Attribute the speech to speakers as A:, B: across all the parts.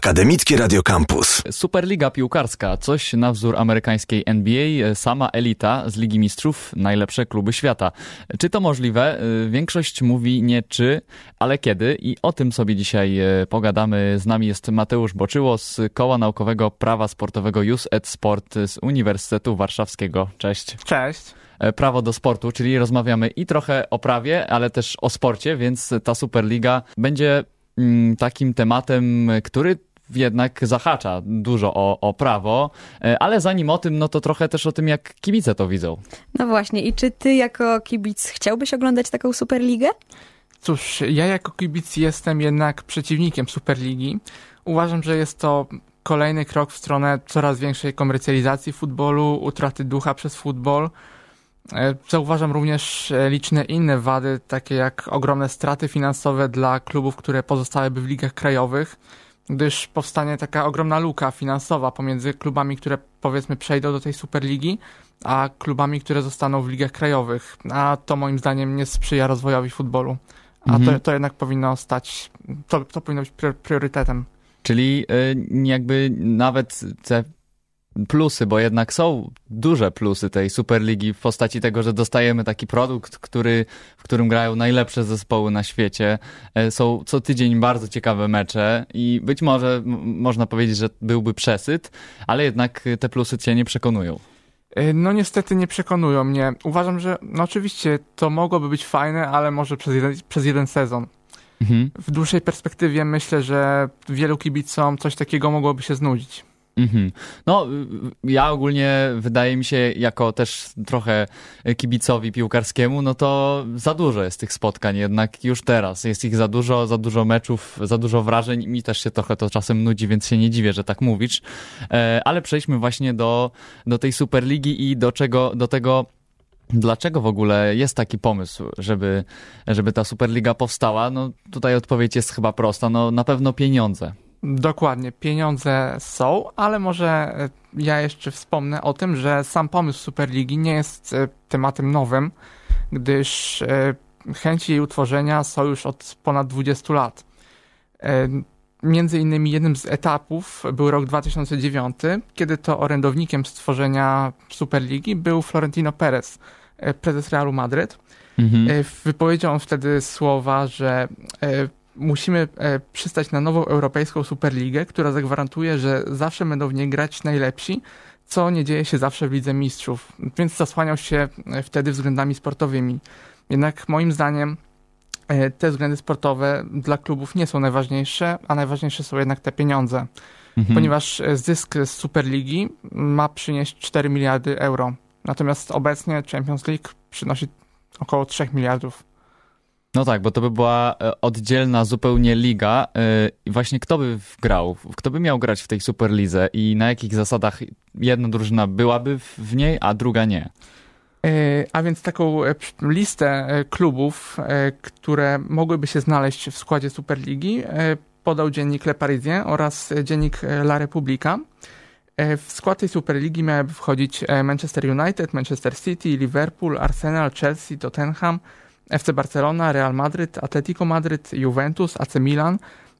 A: Akademickie Radio Campus.
B: Superliga piłkarska, coś na wzór amerykańskiej NBA, sama elita z Ligi Mistrzów, najlepsze kluby świata. Czy to możliwe? Większość mówi nie czy, ale kiedy i o tym sobie dzisiaj e, pogadamy. Z nami jest Mateusz Boczyło z Koła Naukowego Prawa Sportowego Jus et Sport z Uniwersytetu Warszawskiego. Cześć.
C: Cześć
B: e, prawo do sportu, czyli rozmawiamy i trochę o prawie, ale też o sporcie, więc ta Superliga będzie mm, takim tematem, który jednak zahacza dużo o, o prawo, e, ale zanim o tym, no to trochę też o tym, jak kibice to widzą.
D: No właśnie, i czy ty jako kibic chciałbyś oglądać taką Superligę?
C: Cóż, ja jako kibic jestem jednak przeciwnikiem Superligi. Uważam, że jest to kolejny krok w stronę coraz większej komercjalizacji futbolu, utraty ducha przez futbol. E, zauważam również e, liczne inne wady, takie jak ogromne straty finansowe dla klubów, które pozostałyby w ligach krajowych gdyż powstanie taka ogromna luka finansowa pomiędzy klubami, które powiedzmy przejdą do tej Superligi, a klubami, które zostaną w ligach krajowych. A to moim zdaniem nie sprzyja rozwojowi futbolu. A mhm. to, to jednak powinno stać, to, to powinno być priorytetem.
B: Czyli y, jakby nawet te plusy, bo jednak są duże plusy tej Superligi w postaci tego, że dostajemy taki produkt, który, w którym grają najlepsze zespoły na świecie. E, są co tydzień bardzo ciekawe mecze i być może można powiedzieć, że byłby przesyt, ale jednak te plusy cię nie przekonują.
C: E, no niestety nie przekonują mnie. Uważam, że no oczywiście to mogłoby być fajne, ale może przez jeden, przez jeden sezon. Mhm. W dłuższej perspektywie myślę, że wielu kibicom coś takiego mogłoby się znudzić. Mhm.
B: No, ja ogólnie wydaje mi się, jako też trochę kibicowi piłkarskiemu, no to za dużo jest tych spotkań jednak już teraz. Jest ich za dużo, za dużo meczów, za dużo wrażeń. Mi też się trochę to czasem nudzi, więc się nie dziwię, że tak mówisz. E, ale przejdźmy właśnie do, do tej Superligi i do czego, do tego, Dlaczego w ogóle jest taki pomysł, żeby, żeby ta Superliga powstała? No tutaj odpowiedź jest chyba prosta. No na pewno pieniądze.
C: Dokładnie, pieniądze są, ale może e, ja jeszcze wspomnę o tym, że sam pomysł Superligi nie jest e, tematem nowym, gdyż e, chęci jej utworzenia są już od ponad 20 lat. Między innymi jednym z etapów był rok 2009, kiedy to orędownikiem stworzenia Superligi był Florentino Perez, prezes Realu Madryt. Mhm. Wypowiedział on wtedy słowa, że musimy e, przystać na nową europejską Superligę, która zagwarantuje, że zawsze będą w niej grać najlepsi, co nie dzieje się zawsze w Lidze Mistrzów. Więc zasłaniał się e, wtedy względami sportowymi. Jednak moim zdaniem e, te względy sportowe dla klubów nie są najważniejsze, a najważniejsze są jednak te pieniądze. Mhm. Ponieważ zysk z Superligi ma przynieść 4 miliardy euro. Natomiast obecnie Champions League przynosi około 3 miliardów.
B: No tak, bo to by była e, oddzielna zupełnie liga e, i właśnie kto by grał, kto by miał grać w tej Superlidze i na jakich zasadach jedna drużyna byłaby w niej, a druga nie?
C: E, a więc taką listę klubów, które mogłyby się znaleźć w składzie Superligi, podał dziennik Le Parisien oraz dziennik La Repubblica. W skład tej Superligi miałyby wchodzić Manchester United, Manchester City, Liverpool, Arsenal, Chelsea, Tottenham, FC Barcelona, Real Madryt, Atletico Madryt, Juventus, AC Milan,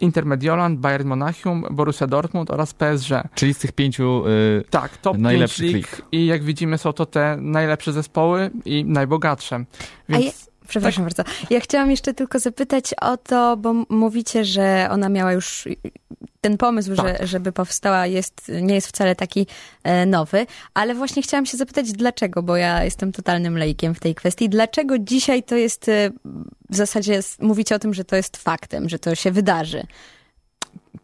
C: Inter Mediolan, Bayern Monachium, Borussia Dortmund oraz PSG.
B: Czyli z tych pięciu yy, tak, top najlepszych lig.
C: I jak widzimy są to te najlepsze zespoły i najbogatsze.
D: Więc... Przepraszam tak. bardzo. Ja chciałam jeszcze tylko zapytać o to, bo mówicie, że ona miała już ten pomysł, tak. że, żeby powstała, jest, nie jest wcale taki e, nowy, ale właśnie chciałam się zapytać, dlaczego, bo ja jestem totalnym lejkiem w tej kwestii. Dlaczego dzisiaj to jest e, w zasadzie, mówicie o tym, że to jest faktem, że to się wydarzy?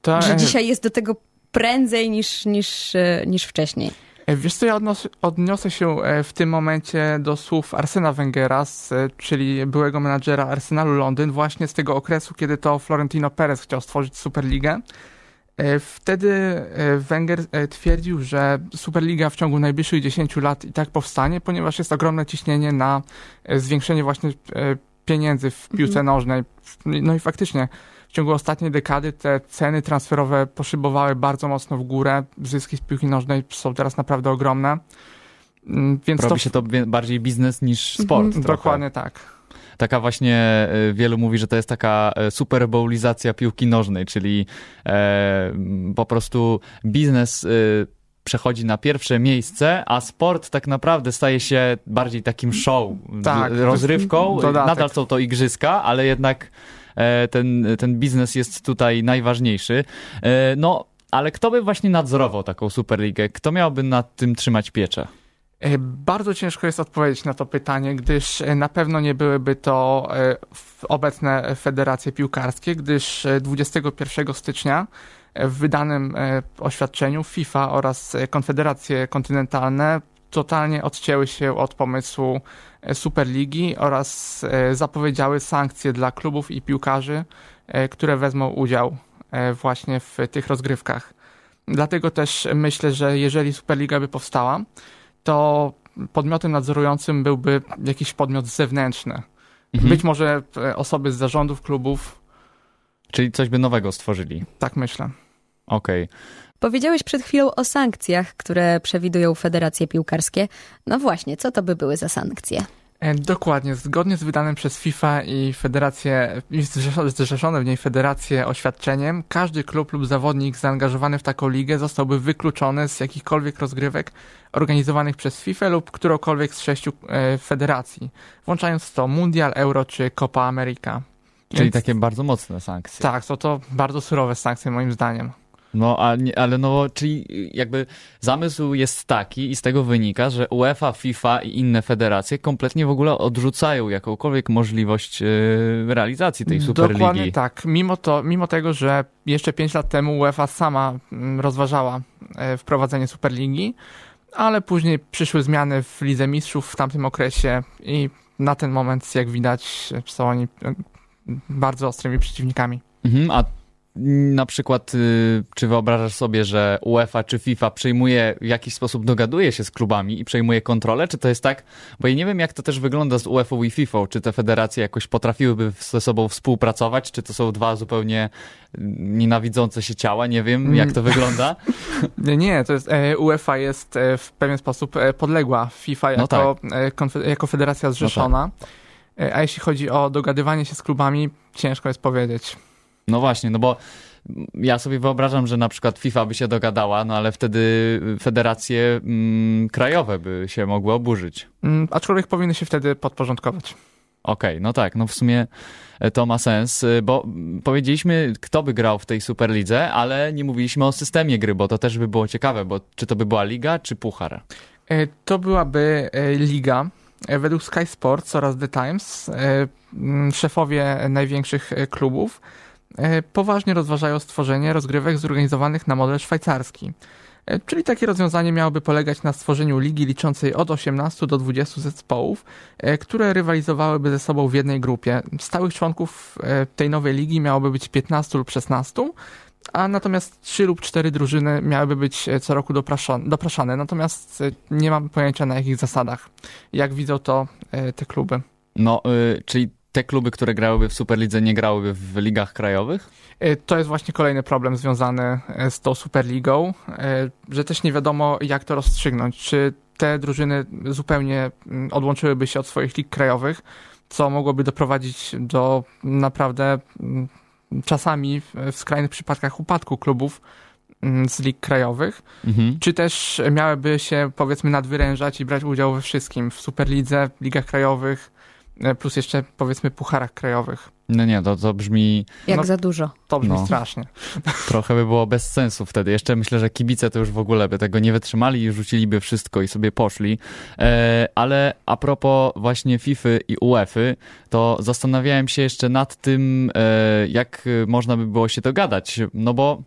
D: To... Że dzisiaj jest do tego prędzej niż, niż, e, niż wcześniej.
C: E, wiesz co, ja odnos, odniosę się e, w tym momencie do słów Arsena Wengera, e, czyli byłego menadżera Arsenalu Londyn, właśnie z tego okresu, kiedy to Florentino Perez chciał stworzyć Superligę. Wtedy Wenger twierdził, że Superliga w ciągu najbliższych 10 lat i tak powstanie, ponieważ jest ogromne ciśnienie na zwiększenie właśnie pieniędzy w piłce mhm. nożnej. No i faktycznie w ciągu ostatniej dekady te ceny transferowe poszybowały bardzo mocno w górę. Zyski z piłki nożnej są teraz naprawdę ogromne.
B: Mm, więc Robi to... się to bardziej biznes niż sport. Mhm.
C: Dokładnie tak.
B: taka właśnie, wielu mówi, że to jest taka super bowlizacja piłki nożnej, czyli po prostu biznes przechodzi na pierwsze miejsce, a sport tak naprawdę staje się bardziej takim show, tak, rozrywką. Nadal są to igrzyska, ale jednak e, ten, ten biznes jest tutaj najważniejszy. E, no, ale kto by właśnie nadzorował taką Superligę? Kto miałby nad tym trzymać pieczę?
C: E, bardzo ciężko jest odpowiedzieć na to pytanie, gdyż na pewno nie byłyby to obecne federacje piłkarskie, gdyż 21 stycznia w wydanym e, oświadczeniu FIFA oraz e, konfederacje kontynentalne totalnie odcięły się od pomysłu e, Superligi oraz zapowiedziały sankcje dla klubów i piłkarzy, które wezmą udział właśnie w tych rozgrywkach. Dlatego też myślę, że jeżeli Superliga by powstała, to podmiotem nadzorującym byłby jakiś podmiot zewnętrzny. Mhm. Być może osoby z zarządów klubów.
B: Czyli coś by nowego stworzyli.
C: Tak myślę.
B: Okej. Okay.
D: Powiedziałeś przed chwilą o sankcjach, które przewidują federacje piłkarskie. No właśnie, co to by były za sankcje?
C: E, dokładnie. Zgodnie z wydanym przez FIFA i federację, zrzeszone w niej federacje oświadczeniem, każdy klub lub zawodnik zaangażowany w taką ligę zostałby wykluczony z jakichkolwiek rozgrywek organizowanych przez FIFA lub którąkolwiek z sześciu e, federacji, włączając w to Mundial, Euro czy Copa America.
B: Czyli Więc, takie bardzo mocne sankcje.
C: Tak, to to bardzo surowe sankcje moim zdaniem.
B: No, ale no, czyli jakby zamysł jest taki i z tego wynika, że UEFA, FIFA i inne federacje kompletnie w ogóle odrzucają jakąkolwiek możliwość yy, realizacji tej Superligi.
C: Dokładnie tak. Mimo, to, mimo tego, że jeszcze 5 lat temu UEFA sama mm, rozważała e, wprowadzenie Superligi, ale później przyszły zmiany w Lidze Mistrzów w tamtym okresie i na ten moment, jak widać, są oni e, bardzo ostrymi przeciwnikami.
B: Mhm, a na przykład, y, czy wyobrażasz sobie, że UEFA czy FIFA przejmuje, w jakiś sposób dogaduje się z klubami i przejmuje kontrolę? Czy to jest tak? Bo ja nie wiem, jak to też wygląda z UEFA i FIFA. Czy te federacje jakoś potrafiłyby ze sobą współpracować? Czy to są dwa zupełnie nienawidzące się ciała? Nie wiem, jak to wygląda.
C: Nie, nie, to jest, e, UEFA jest e, w pewien sposób e, podległa FIFA no jako, no tak. jako federacja zrzeszona. No tak. A jeśli chodzi o dogadywanie się z klubami, ciężko jest powiedzieć.
B: No właśnie, no bo ja sobie wyobrażam, że na przykład FIFA by się dogadała, no ale wtedy federacje mm, krajowe by się mogły oburzyć.
C: Mm, aczkolwiek powinny się wtedy podporządkować.
B: Okej, okay, no tak, no w sumie e, to ma sens, e, bo powiedzieliśmy, kto by grał w tej Superlidze, ale nie mówiliśmy o systemie gry, bo to też by było ciekawe, bo czy to by była liga, czy puchar?
C: E, to byłaby liga. Według Sky Sports oraz The Times szefowie największych klubów poważnie rozważają stworzenie rozgrywek zorganizowanych na model szwajcarski. E, czyli takie rozwiązanie miałoby polegać na stworzeniu ligi liczącej od 18 do 20 zespołów, e, które rywalizowałyby ze sobą w jednej grupie. Stałych członków tej nowej ligi miałoby być 15 lub 16, a natomiast 3 lub 4 drużyny miałyby być co roku dopraszane. Natomiast nie mam pojęcia na jakich zasadach. Jak widzą to te kluby.
B: No, y, czyli te kluby, które grałyby w Superlidze, nie grałyby w ligach krajowych?
C: E, to jest właśnie kolejny problem związany e, z tą Superligą, e, że też nie wiadomo, jak to rozstrzygnąć. Czy te drużyny zupełnie mm, odłączyłyby się od swoich lig krajowych, co mogłoby doprowadzić do naprawdę mm, czasami w skrajnych przypadkach upadku klubów mm, z lig krajowych, mhm. czy też miałyby się powiedzmy nadwyrężać i brać udział we wszystkim w Superlidze, ligach krajowych, plus jeszcze powiedzmy pucharach krajowych.
B: No nie, to, to brzmi...
D: Jak no, za dużo.
C: To brzmi no, strasznie.
B: Trochę by było bez sensu wtedy. Jeszcze myślę, że kibice to już w ogóle by tego nie wytrzymali i rzuciliby wszystko i sobie poszli. E, ale a propos właśnie FIFA i UEFA, to zastanawiałem się jeszcze nad tym, e, jak można by było się dogadać. No bo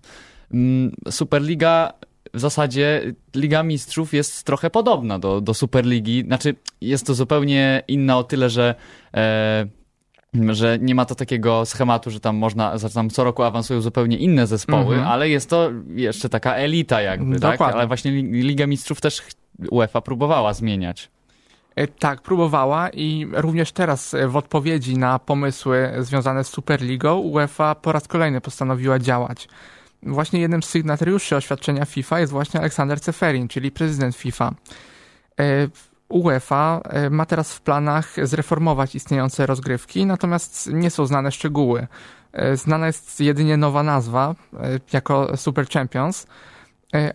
B: mm, Superliga w zasadzie Liga Mistrzów jest trochę podobna do, do Superligi. Znaczy, jest to zupełnie inna o tyle, że, e, że nie ma to takiego schematu, że tam można, że tam co roku awansują zupełnie inne zespoły, mhm. ale jest to jeszcze taka elita jakby, tak? Ale właśnie Liga Mistrzów też UEFA próbowała zmieniać.
C: E, tak, próbowała i również teraz w odpowiedzi na pomysły związane z Superligą UEFA po raz kolejny postanowiła działać właśnie jednym z sygnatariuszy oświadczenia FIFA jest właśnie Aleksander Ceferin, czyli prezydent FIFA. E, UEFA e, ma teraz w planach zreformować istniejące rozgrywki, natomiast nie są znane szczegóły. E, znana jest jedynie nowa nazwa jako Super Champions,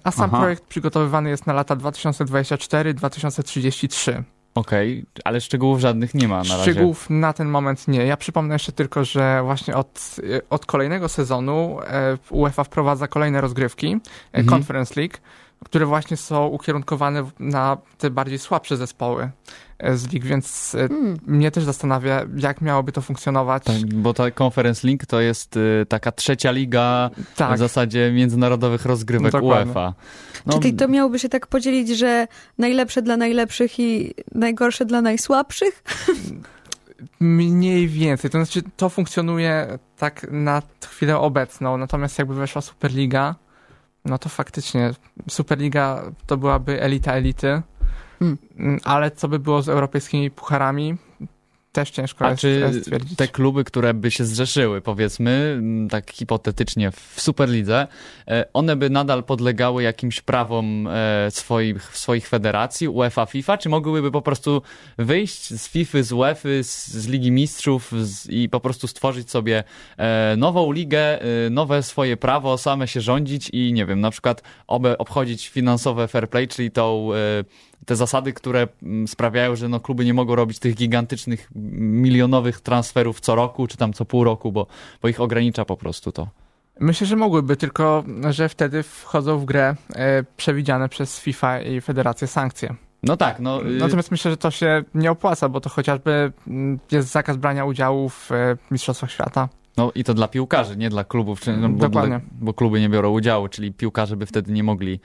C: a sam Aha. projekt przygotowywany jest na lata 2024-2033.
B: Okej, okay, ale szczegółów żadnych nie ma na
C: razie. Szczegółów na ten moment nie. Ja przypomnę jeszcze tylko, że właśnie od, od kolejnego sezonu UEFA wprowadza kolejne rozgrywki, mhm. Conference League, które właśnie są ukierunkowane na te bardziej słabsze zespoły e, z lig, więc mm. mnie też zastanawia, jak miałoby to funkcjonować.
B: Tak, bo ta Conference League to jest y, taka trzecia liga tak. w zasadzie międzynarodowych rozgrywek Dokładnie. UEFA.
D: No, Czyli to miałoby się tak podzielić, że najlepsze dla najlepszych i najgorsze dla najsłabszych?
C: Mniej więcej. To znaczy, to funkcjonuje tak na chwilę obecną, natomiast jakby weszła Superliga, no to faktycznie Superliga to byłaby elita elity, hmm. ale co by było z europejskimi pucharami? Też ciężko
B: A czy
C: stwierdzić.
B: te kluby, które by się zrzeszyły, powiedzmy, tak hipotetycznie w Superlidze, e, one by nadal podlegały jakimś prawom e, swoich, swoich federacji, UEFA, FIFA, czy mogłyby po prostu wyjść z FIFA, z UEFA, z, z Ligi Mistrzów z, i po prostu stworzyć sobie e, nową ligę, nowe swoje prawo, same się rządzić i nie wiem, na przykład obchodzić finansowe fair play, czyli tą te zasady, które mm, sprawiają, że no, kluby nie mogą robić tych gigantycznych, milionowych transferów co roku, czy tam co pół roku, bo, bo ich ogranicza po prostu to.
C: Myślę, że mogłyby, tylko że wtedy wchodzą w grę e, przewidziane przez FIFA i Federację sankcje.
B: No tak, no.
C: Y- Natomiast myślę, że to się nie opłaca, bo to chociażby mm, jest zakaz brania udziału w e, Mistrzostwach Świata.
B: No i to dla piłkarzy, nie dla klubów, czy, no, bo, Dokładnie. bo kluby nie biorą udziału, czyli piłkarze by wtedy nie mogli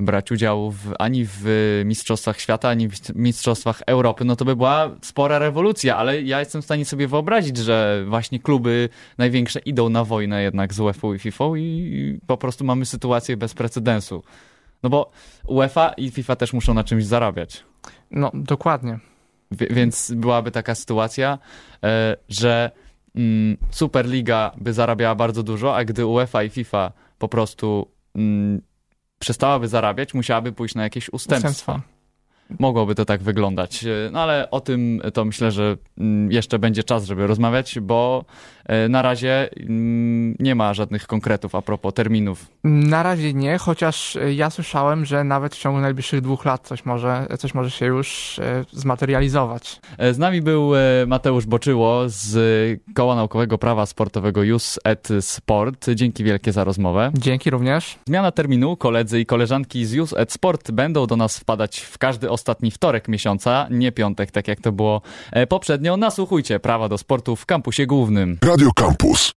B: brać udziału w, ani w Mistrzostwach Świata, ani w Mistrzostwach Europy, no to by była spora rewolucja, ale ja jestem w stanie sobie wyobrazić, że właśnie kluby największe idą na wojnę jednak z UEFA i FIFA i po prostu mamy sytuację bez precedensu. No bo UEFA i FIFA też muszą na czymś zarabiać.
C: No, dokładnie.
B: W, więc byłaby taka sytuacja, e, że mm, Superliga by zarabiała bardzo dużo, a gdy UEFA i FIFA po prostu mm, przestałaby zarabiać, musiałaby pójść na jakieś ustępstwa. ustępstwa. Mogłoby to tak wyglądać. No ale o tym to myślę, że mm, jeszcze będzie czas, żeby rozmawiać, bo e, na razie mm, nie ma żadnych konkretów a propos terminów.
C: Na razie nie, chociaż ja słyszałem, że nawet w ciągu najbliższych dwóch lat coś może, coś może się już e, zmaterializować.
B: E, z nami był Mateusz Boczyło z Koła Naukowego Prawa Sportowego JUS et Sport. Dzięki wielkie za rozmowę.
C: Dzięki również.
B: Zmiana terminu. Koledzy i koleżanki z JUS et Sport będą do nas wpadać w każdy ostatni wtorek miesiąca, nie piątek, tak jak to było e, poprzednio. Nasłuchujcie prawa do sportu w kampusie głównym. Radio Campus.